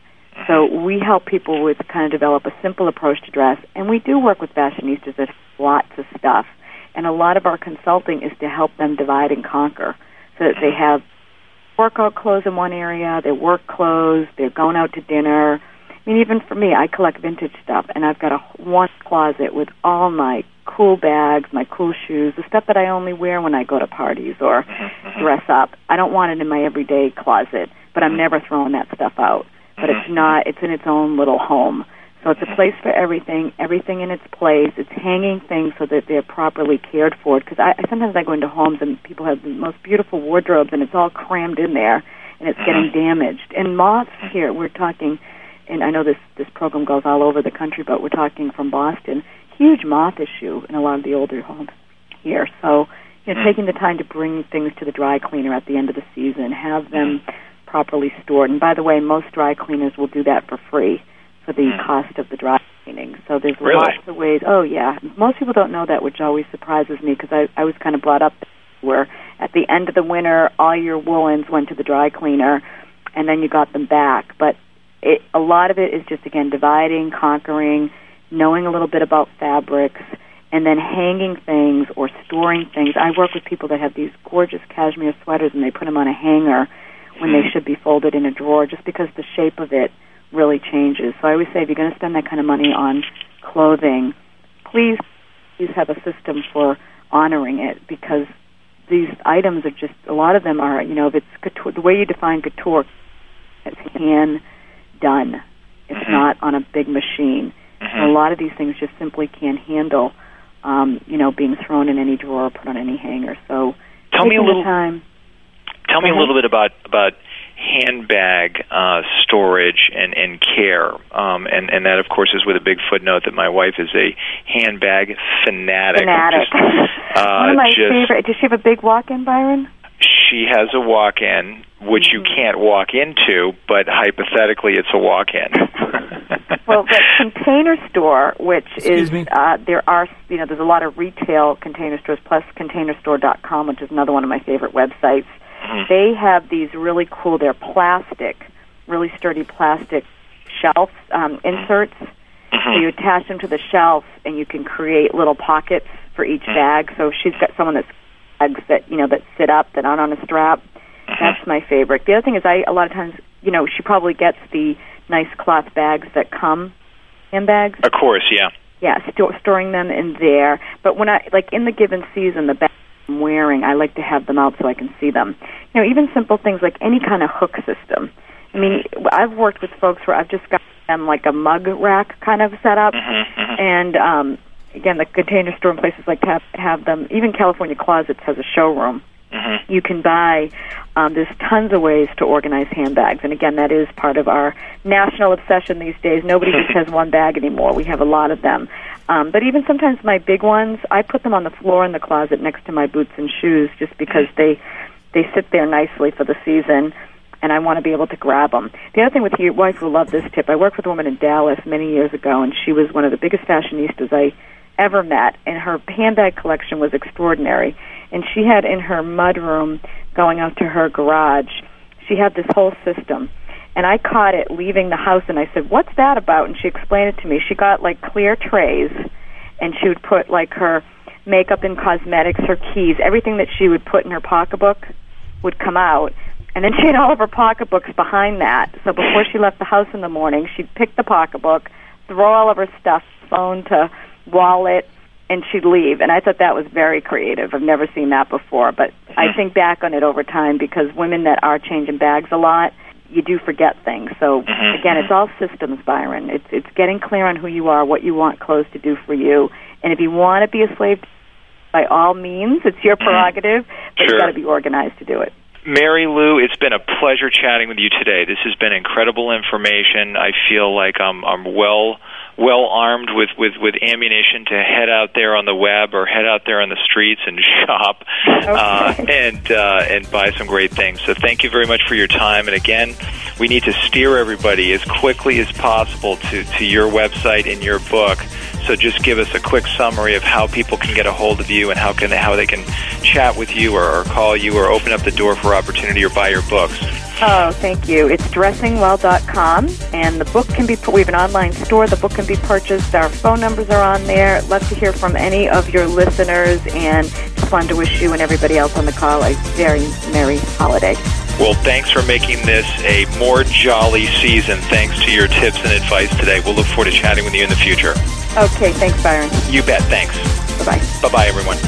So mm-hmm. we help people with kind of develop a simple approach to dress, and we do work with fashionistas that have lots of stuff. And a lot of our consulting is to help them divide and conquer, so that they mm-hmm. have workout clothes in one area, their work clothes, they're going out to dinner, I mean, even for me, I collect vintage stuff, and I've got a one closet with all my cool bags, my cool shoes, the stuff that I only wear when I go to parties or dress up. I don't want it in my everyday closet, but I'm mm-hmm. never throwing that stuff out. But it's mm-hmm. not. It's in its own little home. So it's a place for everything, everything in its place. It's hanging things so that they're properly cared for. Because I, I sometimes I go into homes and people have the most beautiful wardrobes and it's all crammed in there and it's getting mm. damaged. And moths here, we're talking, and I know this this program goes all over the country, but we're talking from Boston. Huge moth issue in a lot of the older homes here. So you know, mm. taking the time to bring things to the dry cleaner at the end of the season, have them mm. properly stored. And by the way, most dry cleaners will do that for free for the hmm. cost of the dry cleaning. So there's Really? lots of ways. Oh yeah, most people don't know that, which always surprises me because I I was kind of brought up where at the end of the winter all your woolens went to the dry cleaner, and then you got them back. But it, a lot of it is just again dividing, conquering, knowing a little bit about fabrics, and then hanging things or storing things. I work with people that have these gorgeous cashmere sweaters and they put them on a hanger when they hmm. should be folded in a drawer just because the shape of it really changes. So I always say if you're going to spend that kind of money on clothing, please please have a system for honoring it because these items are just a lot of them are you know if it's couture, the way you define couture it's hand done. It's not on a big machine. And a lot of these things just simply can't handle um, you know being thrown in any drawer or put on any hanger. So Tell me a little- time. Tell me a Mhm. little bit about about handbag uh, storage and and care, um, and and that of course is with a big footnote that my wife is a handbag fanatic. fanatic Just, uh, one of my just- favorite does she have a big walk-in Byron She has a walk-in, which you Mm-hmm. can't walk into, but hypothetically, it's a walk-in. well, the container store, which is uh, there are you know there's a lot of retail container stores plus containerstore.com, which is another one of my favorite websites. Mm-hmm. They have these really cool. They're plastic, really sturdy plastic shelf um, mm-hmm. inserts. So mm-hmm. you attach them to the shelf, and you can create little pockets for each mm. bag. So she's got someone that's bags that you know that sit up that aren't on a strap. That's my favorite. The other thing is, I a lot of times, you know, she probably gets the nice cloth bags that come in bags. of course, yeah. Yeah, sto- storing them in there. But when I like in the given season, the bags I'm wearing, I like to have them out so I can see them. You know, even simple things like any kind of hook system. I mean, I've worked with folks where I've just got them like a mug rack kind of setup, and um, again, the container store and places like that have them. Even California Closets has a showroom you can buy um, there's tons of ways to organize handbags. And again that is part of our national obsession these days. Nobody just has one bag anymore. We have a lot of them. Um, but even sometimes my big ones i put them on the floor in the closet next to my boots and shoes just because they they sit there nicely for the season and I want to be able to grab them. The other thing with your wife will love this tip. I worked with a woman in Dallas many years ago, and she was one of the biggest fashionistas I ever met, and her handbag collection was extraordinary. And she had in her mudroom going out to her garage, she had this whole system. And I caught it leaving the house, and I said, "What's that about?" And she explained it to me. She got like clear trays, and she would put like her makeup and cosmetics, her keys, everything that she would put in her pocketbook would come out. And then she had all of her pocketbooks behind that. So before she left the house in the morning, she'd pick the pocketbook, throw all of her stuff, phone to wallet, and she'd leave. And I thought that was very creative. I've never seen that before. But I think back on it over time because women that are changing bags a lot, you do forget things. So mm-hmm, again, it's mm-hmm. all systems, Byron. It's it's getting clear on who you are, what you want clothes to do for you, and if you want to be a slave, by all means, it's your mm-hmm. prerogative. But Sure. you got to be organized to do it. Mary Lou, it's been a pleasure chatting with you today. This has been incredible information. I feel like I'm I'm well well armed with, with, with ammunition to head out there on the web or head out there on the streets and shop uh, and uh, and buy some great things. So thank you very much for your time. And again, we need to steer everybody as quickly as possible to, to your website and your book. So just give us a quick summary of how people can get a hold of you and how can how they can chat with you or, or call you or open up the door for opportunity or buy your books. Oh, thank you. It's dressingwell.com, and the book can be. We have an online store. The book can be purchased. Our phone numbers are on there. Love to hear from any of your listeners, and just wanted to wish you and everybody else on the call a very merry holiday. Well, thanks for making this a more jolly season. Thanks to your tips and advice today. We'll look forward to chatting with you in the future. Okay, thanks, Byron. You bet. Thanks. Bye bye. Bye bye, everyone.